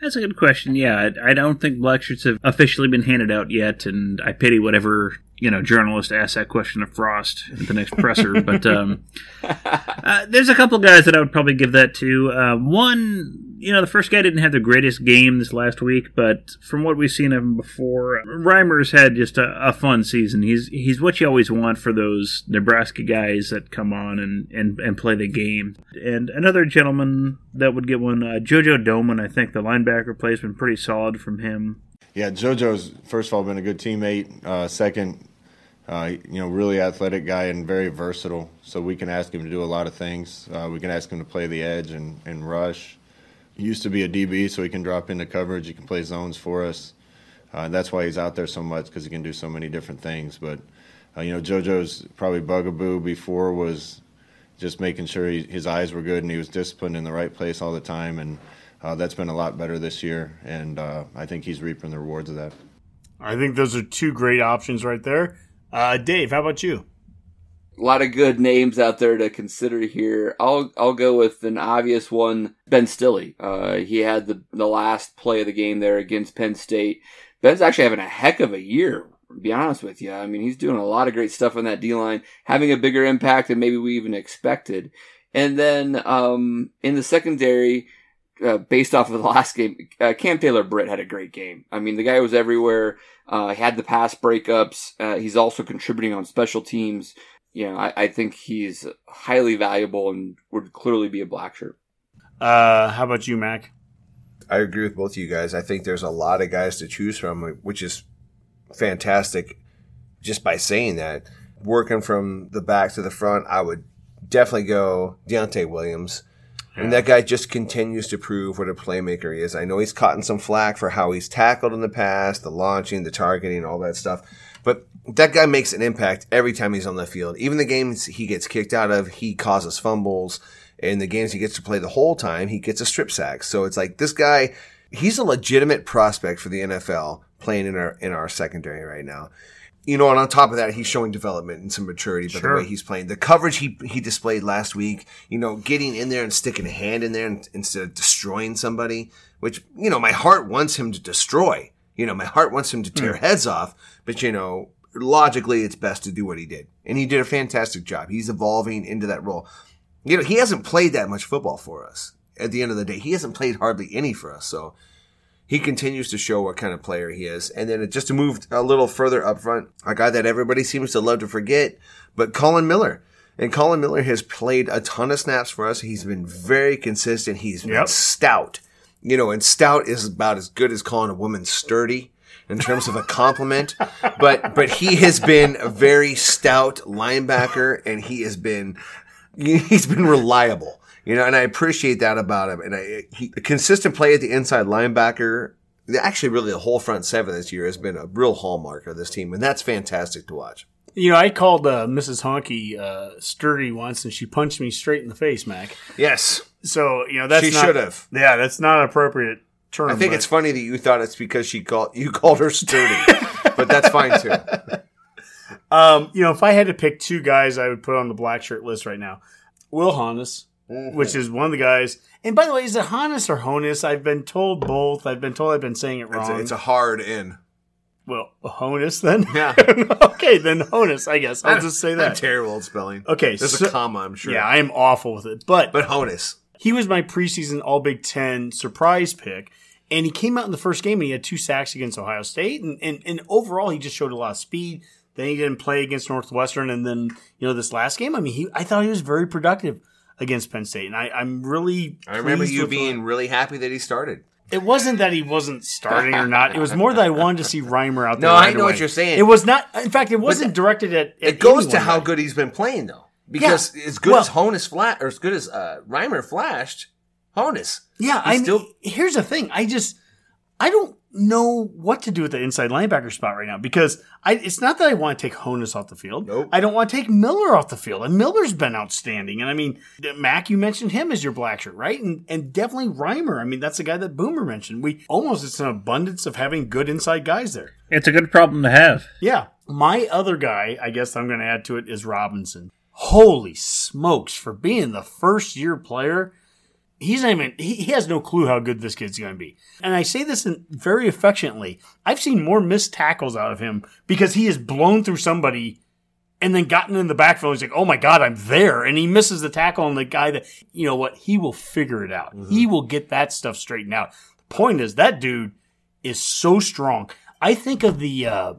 That's a good question. Yeah, I, don't think black shirts have officially been handed out yet, and I pity whatever you know journalist asked that question of Frost at the next presser. But um, uh, there's a couple guys that I would probably give that to. Uh, one, you know, the first guy didn't have the greatest game this last week, but from what we've seen of him before, Reimer's had just a, a fun season. He's he's what you always want for those Nebraska guys that come on and, and, and play the game. And another gentleman that would get one, uh, JoJo Domann, I think the linebacker play has been pretty solid from him. Yeah, JoJo's first of all been a good teammate. Uh, second, uh, you know, really athletic guy and very versatile. So we can ask him to do a lot of things. Uh, we can ask him to play the edge and, and rush. He used to be a DB, so he can drop into coverage. He can play zones for us. Uh, that's why he's out there so much because he can do so many different things. But uh, you know, JoJo's probably bugaboo before was just making sure he, his eyes were good and he was disciplined in the right place all the time. And uh, that's been a lot better this year. And uh, I think he's reaping the rewards of that. I think those are two great options right there. Uh, Dave, how about you? a lot of good names out there to consider here. I'll I'll go with an obvious one, Ben Stille. Uh, he had the the last play of the game there against Penn State. Ben's actually having a heck of a year. To be honest with you, I mean he's doing a lot of great stuff on that D line, having a bigger impact than maybe we even expected. And then um, in the secondary, uh, based off of the last game, uh, Cam Taylor Britt had a great game. I mean, the guy was everywhere. Uh, had the pass breakups. Uh, he's also contributing on special teams. You know, I, I think he's highly valuable and would clearly be a black shirt. Uh, how about you, Mac? I agree with both of you guys. I think there's a lot of guys to choose from, which is fantastic. Just by saying that, working from the back to the front, I would definitely go Deontai Williams. And that guy just continues to prove what a playmaker he is. I know he's caught in some flack for how he's tackled in the past, the launching, the targeting, all that stuff. But that guy makes an impact every time he's on the field. Even the games he gets kicked out of, he causes fumbles. In the games he gets to play the whole time, he gets a strip sack. So it's like this guy, he's a legitimate prospect for the NFL playing in our in our secondary right now. You know, and on top of that, he's showing development and some maturity by Sure. the way he's playing. The coverage he he displayed last week, you know, getting in there and sticking a hand in there and, instead of destroying somebody, which you know, my heart wants him to destroy. You know, my heart wants him to tear hmm. heads off, but you know, logically, it's best to do what he did, and he did a fantastic job. He's evolving into that role. You know, he hasn't played that much football for us. At the end of the day, he hasn't played hardly any for us. So he continues to show what kind of player he is. And then just to move a little further up front, a guy that everybody seems to love to forget, but Collin Miller. And Collin Miller has played a ton of snaps for us. He's been very consistent. He's been Yep. stout. You know, and stout is about as good as calling a woman sturdy in terms of a compliment. but but he has been a very stout linebacker and he has been he's been reliable. You know, and I appreciate that about him. And I, he, a consistent play at the inside linebacker, actually, really the whole front seven this year has been a real hallmark of this team, and that's fantastic to watch. You know, I called uh, Mrs. Honky uh, sturdy once, and she punched me straight in the face, Mac. Yes, So you know that's She should have. Yeah, that's not an appropriate term. I think but- it's funny that you thought it's because she called you called her sturdy, but that's fine too. Um, you know, if I had to pick two guys, I would put on the black shirt list right now. Will Honas, Mm-hmm. which is one of the guys. And by the way, is it Honas or Honas? I've been told both. I've been told I've been saying it It's wrong. a, it's a hard in. well, Honas then. Yeah. okay, then Honas. I guess I'll just say I'm that. terrible at spelling. Okay, There's so- a comma, I'm sure. Yeah, I am awful with it, but but Honas. he was my preseason All Big Ten surprise pick. And he came out in the first game and he had two sacks against Ohio State. And, and, and overall, he just showed a lot of speed. Then he didn't play against Northwestern. And then, you know, this last game, I mean, he, I thought he was very productive against Penn State. And I, I'm really. I remember you being really happy that he started. It wasn't that he wasn't starting or not. It was more that I wanted to see Reimer out there. No, I right know what you're saying. It was not. In fact, it wasn't directed at. at It goes to how right. good he's been playing, though. Because as good Well- as Honas flat, or as good as uh, Reimer flashed, Honas. Yeah, I still- here's the thing. I just I don't know what to do with the inside linebacker spot right now because I it's not that I want to take Honas off the field. Nope. I don't want to take Miller off the field. And Miller's been outstanding. And I mean, Mac, you mentioned him as your black shirt, right? And and definitely Reimer. I mean, that's the guy that Boomer mentioned. We almost it's an abundance of having good inside guys there. It's a good problem to have. Yeah. My other guy, I guess I'm going to add to it, is Robinson. Holy smokes, for being the first year player, he's not even, he, he has no clue how good this kid's going to be. And I say this in, very affectionately. I've seen more missed tackles out of him because he has blown through somebody and then gotten in the backfield. He's like, oh my God, I'm there. And he misses the tackle on the guy that, you know what, he will figure it out. He will get that stuff straightened out. The point is, that dude is so strong. I think of the, uh,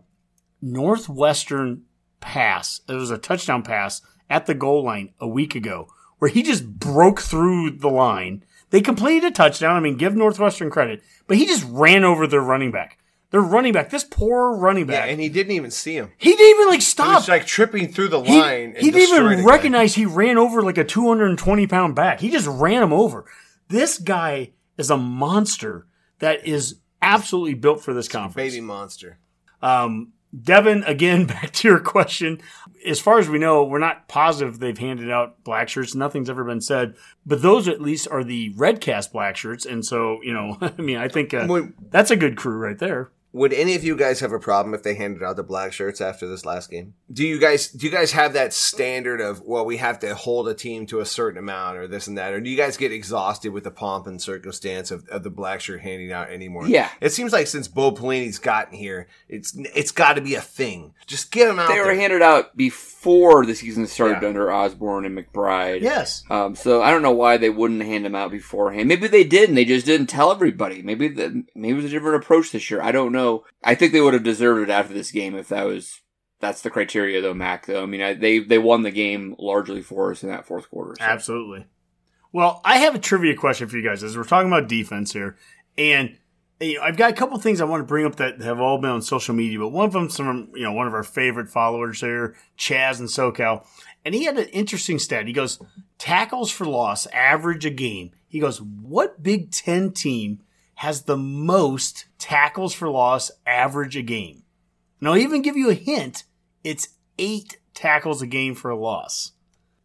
Northwestern pass. It was a touchdown pass at the goal line a week ago where he just broke through the line. They completed a touchdown. I mean, give Northwestern credit, but he just ran over their running back. Their running back, this poor running Yeah, back, and he didn't even see him. he didn't even like stop. He was like tripping through the He, line. and he didn't even recognize he ran over like a 220 pound back. He just ran him over. This guy is a monster that is absolutely built for this conference. baby monster. Um, Devin, again, back to your question. As far as we know, we're not positive they've handed out black shirts. Nothing's ever been said, but those at least are the red cast black shirts. And so, you know, I mean, I think uh, that's a good crew right there. Would any of you guys have a problem if they handed out the black shirts after this last game? Do you guys do you guys have that standard of well we have to hold a team to a certain amount or this and that or do you guys get exhausted with the pomp and circumstance of, of the black shirt handing out anymore? Yeah. It seems like since Bo Pelini's gotten here, it's it's got to be a thing. Just get them out They were there. handed out before the season started Yeah. under Osborne and McBride. Yes. Um, so I don't know why they wouldn't hand them out beforehand. Maybe they did, and they just didn't tell everybody. Maybe the, maybe it was a different approach this year. I don't know. I think they would have deserved it after this game if that was that's the criteria, though. Mac, though. I mean, I, they they won the game largely for us in that fourth quarter. so. Absolutely. Well, I have a trivia question for you guys as we're talking about defense here. And you know, I've got a couple things I want to bring up that have all been on social media, but one of them from you know one of our favorite followers here, Chaz and SoCal, and he had an interesting stat. He goes tackles for loss average a game. He goes, what Big Ten team has the most tackles for loss average a game? And I'll even give you a hint. It's eight tackles a game for a loss.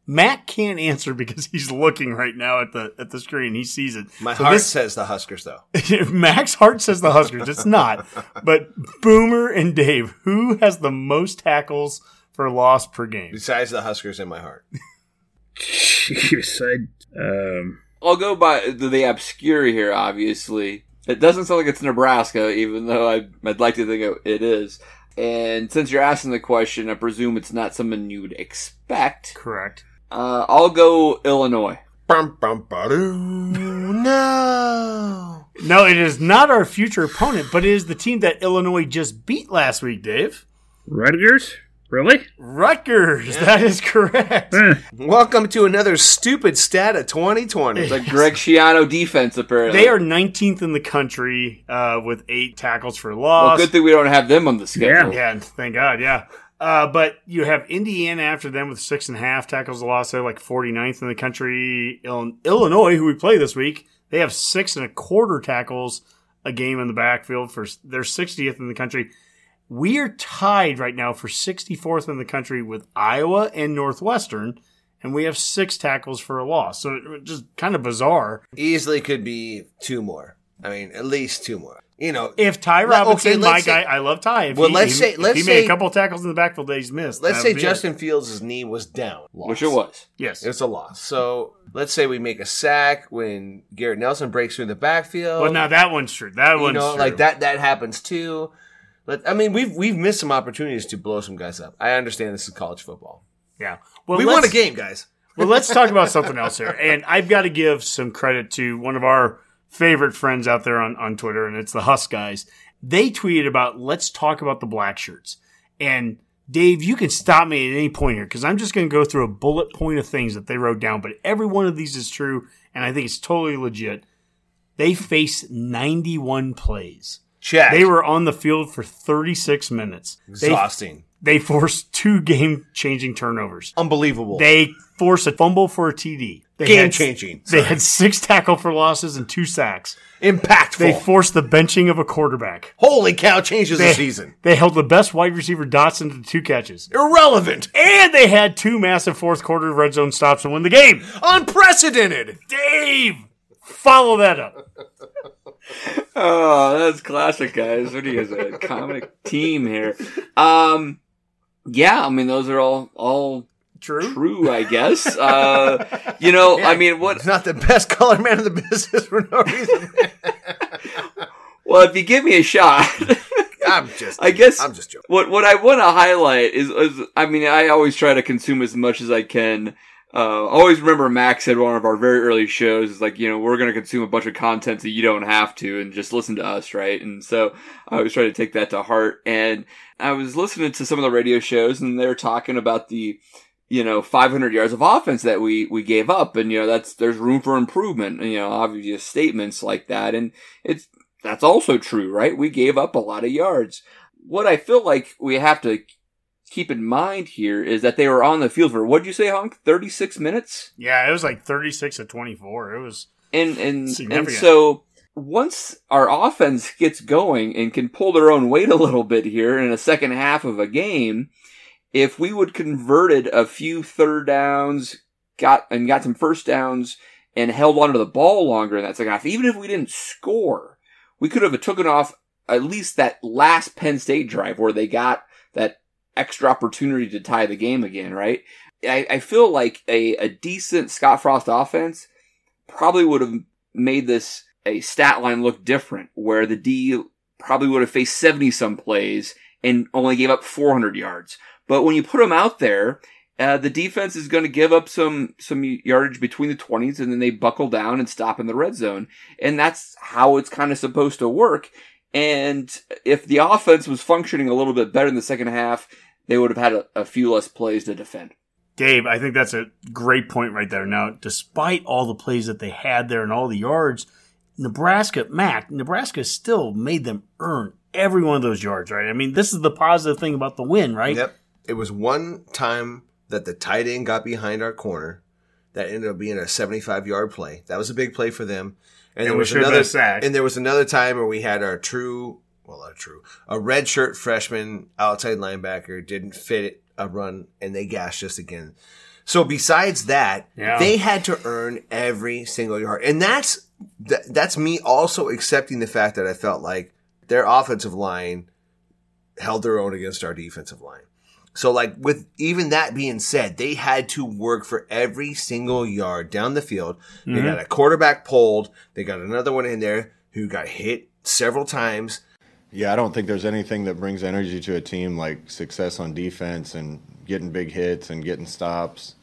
Matt can't answer because he's looking right now at the at the screen. He sees it. My So heart this- says the Huskers though. Max Hart says the Huskers. It's not. But Boomer and Dave, who has the most tackles for loss per game? Besides the Huskers in my heart. Jeez, I, um, I'll go by the, the obscure here. Obviously, it doesn't sound like it's Nebraska, even though I, I'd like to think it- it is. And since you're asking the question, I presume it's not something you'd expect. Correct. Uh, I'll go Illinois. Bum, bum. No. No, it is not our future opponent, but it is the team that Illinois just beat last week, Dave. Rutgers? Really? Rutgers. That is correct. Eh. Welcome to another stupid stat of 2020. The Greg Schiano defense, apparently. They are 19th in the country uh, with eight tackles for Well, loss. good thing we don't have them on the schedule. Yeah, thank God, yeah. Uh, but you have Indiana after them with six and a half tackles a loss. They're like 49th in the country. Il- Illinois, who we play this week, they have six and a quarter tackles a game in the backfield for they're 60th in the country. We are tied right now for 64th in the country with Iowa and Northwestern, and we have six tackles for a loss. So it- just kind of bizarre. Easily could be two more. I mean, at least two more. You know, If Ty Let- Robinson, okay, my say- guy, I love Ty. If Well, he, let's he- say- let's he made say- a couple of tackles in the backfield that he's missed. let's say would be it. Justin Fields' knee was down, Which it was. Yes. It's a loss. So let's say we make a sack when Garrett Nelson breaks through the backfield. Well, now that one's true. That you one's know, true. like that that happens too. But I mean, we've we've missed some opportunities to blow some guys up. I understand this is college football. Yeah. Well, we won a game, guys. well, let's talk about something else here. And I've got to give some credit to one of our favorite friends out there on, on Twitter, and it's the Husk guys. They tweeted about let's talk about the black shirts. And Dave, you can stop me at any point here because I'm just going to go through a bullet point of things that they wrote down. But every one of these is true, and I think it's totally legit. They faced 91 plays. Check. They were on the field for 36 minutes. Exhausting, they forced two game changing turnovers. unbelievable, They forced a fumble for a TD. They game had- changing, They had six tackle for losses and two sacks. impactful. They forced the benching of a quarterback. Holy cow! Changes They, the season. they held the best wide receiver Dotson to two catches. Irrelevant, And they had two massive fourth quarter red zone stops to win the game. unprecedented. Dave, follow that up. Oh, that's classic, guys. What are you guys, a comic team here? Um, yeah, I mean, those are all all True. true, I guess. Uh, you know, I mean, what? Not the best color man in the business for no reason. Well, if you give me a shot, I'm just. I guess I'm just joking. what what I want to highlight is, is, I mean, I always try to consume as much as I can. Uh, I always remember Max said one of our very early shows is like, you know, we're going to consume a bunch of content so you don't have to and just listen to us, right? And so I always try to take that to heart. And I was listening to some of the radio shows and they're talking about the, you know, 500 yards of offense that we, we gave up. And, you know, that's, there's room for improvement, you know, obvious statements like that. And it's, that's also true, right? We gave up a lot of yards. What I feel like we have to keep in mind here is that they were on the field for, what'd you say, Honk? 36 minutes? Yeah, it was like 36 to 24. It was And, and, and so once our offense gets going and can pull their own weight a little bit here in a second half of a game, if we would converted a few third downs, got, and got some first downs and held onto the ball longer in that second half, even if we didn't score, we could have taken off at least that last Penn State drive where they got that extra opportunity to tie the game again, right? I, I feel like a, a decent Scott Frost offense probably would have made this a stat line look different, where the D probably would have faced 70 some plays and only gave up 400 yards. But when you put them out there, uh, the defense is going to give up some some yardage between the 20s and then they buckle down and stop in the red zone. And that's how it's kind of supposed to work. And if the offense was functioning a little bit better in the second half, they would have had a, a few less plays to defend. Dave, I think that's a great point right there. Now, despite all the plays that they had there and all the yards, Nebraska, Mac, Nebraska still made them earn every one of those yards, right? I mean, this is the positive thing about the win, right? Yep. It was one time that the tight end got behind our corner that ended up being a 75 yard play. That was a big play for them. And, And there was another and there was another time where we had our true, well, our true, a red shirt freshman outside linebacker didn't fit a run and they gashed us again. So besides that, Yeah. they had to earn every single yard. And that's that, that's me also accepting the fact that I felt like their offensive line held their own against our defensive line. So like with even that being said, they had to work for every single yard down the field. They got a quarterback pulled. They got another one in there who got hit several times. Yeah, I don't think there's anything that brings energy to a team like success on defense and getting big hits and getting stops.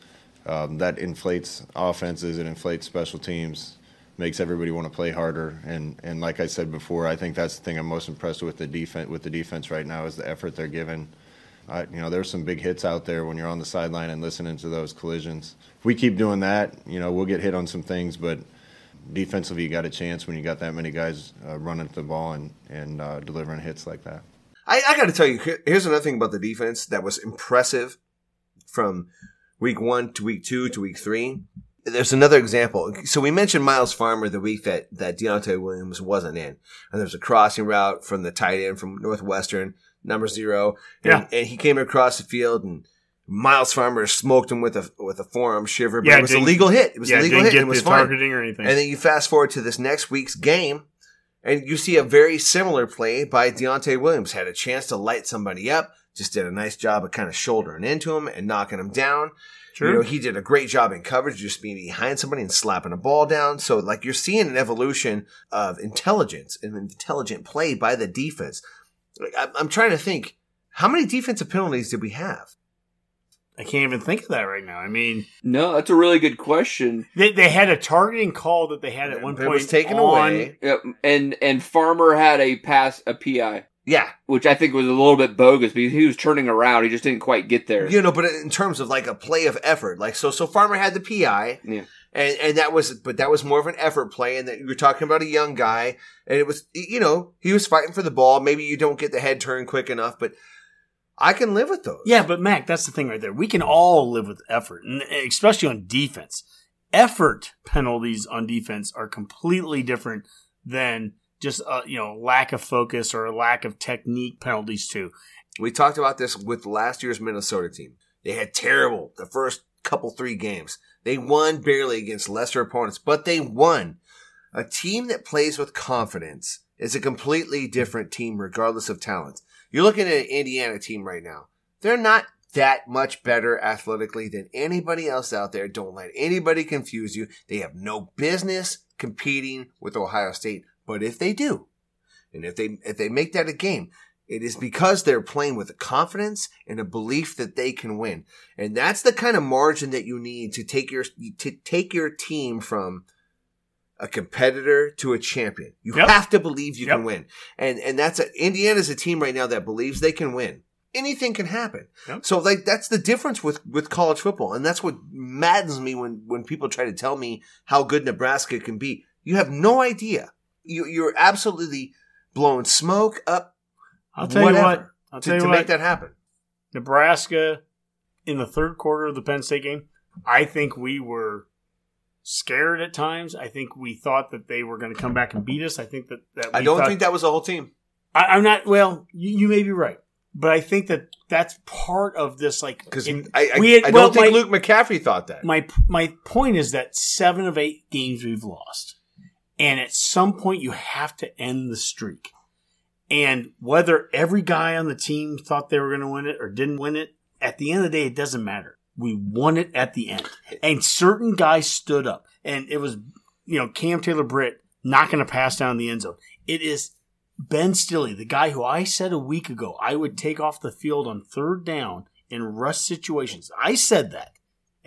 Um, that inflates offenses, it inflates special teams, makes everybody want to play harder. And and like I said before, I think that's the thing I'm most impressed with the defense with the defense right now is the effort they're giving. I, you know, there's some big hits out there when you're on the sideline and listening to those collisions. If we keep doing that, you know, we'll get hit on some things, but defensively, you got a chance when you got that many guys uh, running the ball and and uh, delivering hits like that. I, I got to tell you, here's another thing about the defense that was impressive from week one to week two to week three. There's another example. So we mentioned Myles Farmer the week that, that Deontai Williams wasn't in. And there's a crossing route from the tight end from Northwestern, number zero. And, Yeah. and he came across the field and Myles Farmer smoked him with a with a forearm shiver, but Yeah, it was a legal hit. It was yeah, a legal hit. get It was fine. targeting or anything. And then you fast forward to this next week's game, And you see a very similar play by Deontai Williams. Had a chance to light somebody up, just did a nice job of kind of shouldering into him and knocking him down. True. You know, he did a great job in coverage, just being behind somebody and slapping a ball down. So, like, you're seeing an evolution of intelligence and intelligent play by the defense. Like, I'm, I'm trying to think, how many defensive penalties did we have? I can't even think of that right now. I mean, No, that's a really good question. they, they had a targeting call that they had at one It point was taken on- away. Yep. And and Farmer had a pass a PI, Yeah, which I think was a little bit bogus because he was turning around. He just didn't quite get there. you know, but in terms of like a play of effort, like so, so Farmer had the PI, Yeah. And and that was, but that was more of an effort play, and that you were talking about a young guy, and it was, you know, he was fighting for the ball. Maybe you don't get the head turn quick enough, but I can live with those. Yeah, but Mac, that's the thing right there. We can all live with effort, and especially on defense. Effort penalties on defense are completely different than just uh, you know lack of focus or lack of technique penalties too. We talked about this with last year's Minnesota team. They had terrible the first couple three games. They won barely against lesser opponents, but they won. A team that plays with confidence is a completely different team, regardless of talent. You're looking at an Indiana team right now. They're not that much better athletically than anybody else out there. Don't let anybody confuse you. They have no business competing with Ohio State. But if they do, and if they if they make that a game, it is because they're playing with a confidence and a belief that they can win. And that's the kind of margin that you need to take your to take your team from a competitor to a champion. You Yep. have to believe you Yep. can win. And and that's a Indiana's a team right now that believes they can win. Anything can happen. Yep. So like that's the difference with with college football. And that's what maddens me when when people try to tell me how good Nebraska can be. You have no idea. You you're absolutely blowing smoke up I'll tell you what. I'll to, tell you to what. make that happen. Nebraska in the third quarter of the Penn State game, I think we were scared at times. I think we thought that they were going to come back and beat us. I think that, that I don't thought- think that was the whole team. I, I'm not. Well, you, you may be right, but I think that that's part of this. Like, Because I, I, we had- I well, don't think my- Luke McCaffrey thought that. my my point is that seven of eight games we've lost, and at some point you have to end the streak. And whether every guy on the team thought they were going to win it or didn't win it, at the end of the day, it doesn't matter. We won it at the end, and certain guys stood up, and it was you know Cam Taylor Britt not going to pass down the end zone. It is Ben Stille, the guy who I said a week ago I would take off the field on third down in rush situations. I said that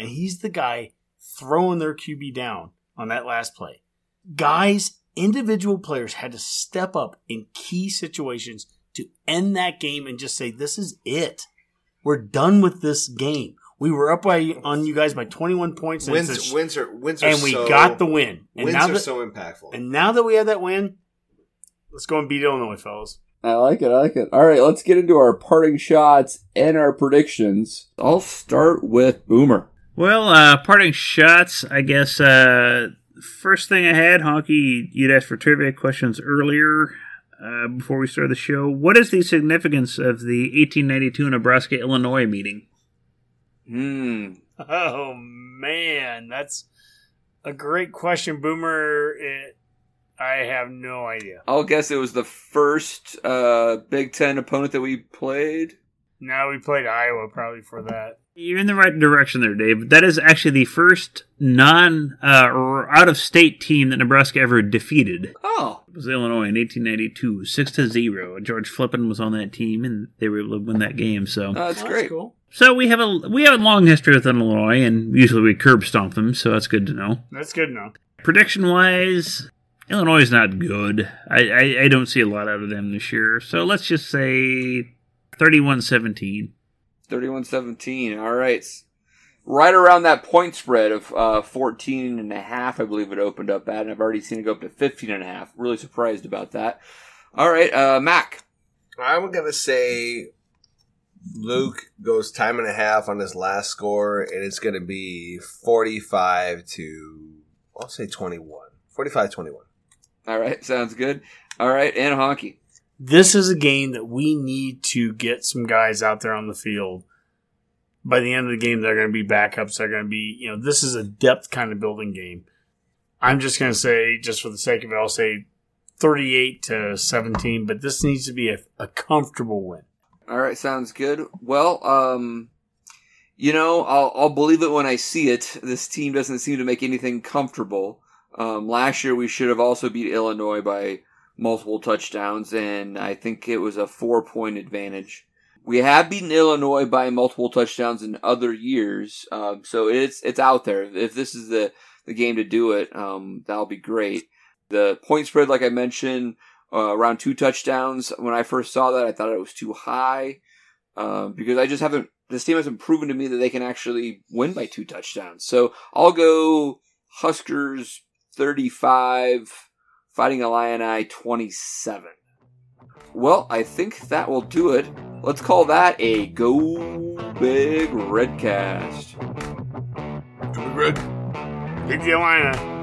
and he's the guy throwing their QB down on that last play. Guys, individual players had to step up in key situations to end that game and just say, "This is it. We're done with this game. We were up by on you guys by 21 points, and, a wins, sh- wins are wins are and we so, got the win. And wins now are that so impactful. and now that we have that win, let's go and beat Illinois, fellas. I like it. I like it. All right, let's get into our parting shots and our predictions. I'll start with Boomer. Well, uh, parting shots, I guess. Uh, first thing I had, Honky, you'd asked for trivia questions earlier uh, before we started the show. What is the significance of the 1892 Nebraska Illinois meeting? Hmm. Oh man, that's a great question, Boomer. It, I have no idea. I'll guess it was the first uh, Big Ten opponent that we played. Now we played Iowa probably for that. You're in the right direction there, Dave. That is actually the first non uh, or out of state team that Nebraska ever defeated. Oh, It was Illinois in 1892, six to zero. George Flippin was on that team, and they were able to win that game. So, uh, that's great. cool. so we have a we have a long history with Illinois, and usually we curb stomp them. So that's good to know. That's good enough. Prediction wise, Illinois is not good. I, I I don't see a lot out of them this year. So let's just say 31-17. 31-17. All right. Right around that point spread of uh, 14 and a half, I believe it opened up at, and I've already seen it go up to 15 and a half. Really surprised about that. All right, uh, Mac. I'm gonna say Luke goes time and a half on his last score, and it's gonna be 45 to I'll say 21. 45-21. All right, sounds good. All right, and Honky. This is a game that we need to get some guys out there on the field. By the end of the game, they're going to be backups. They're going to be, you know, this is a depth kind of building game. I'm just going to say, just for the sake of it, I'll say 38 to 17, but this needs to be a, a comfortable win. All right, sounds good. Well, um, you know, I'll, I'll believe it when I see it. This team doesn't seem to make anything comfortable. Um, last year we should have also beat Illinois by multiple touchdowns, and I think it was a four point advantage. We have beaten Illinois by multiple touchdowns in other years, um, so it's it's out there. If this is the the game to do it, um, that'll be great. The point spread, like I mentioned, uh, around two touchdowns. When I first saw that, I thought it was too high uh, because I just haven't. This team hasn't proven to me that they can actually win by two touchdowns. So I'll go Huskers thirty-five, Fighting Illini twenty-seven. Well, I think that will do it. Let's call that a Go Big Redcast. Go Big Red. Big Illini.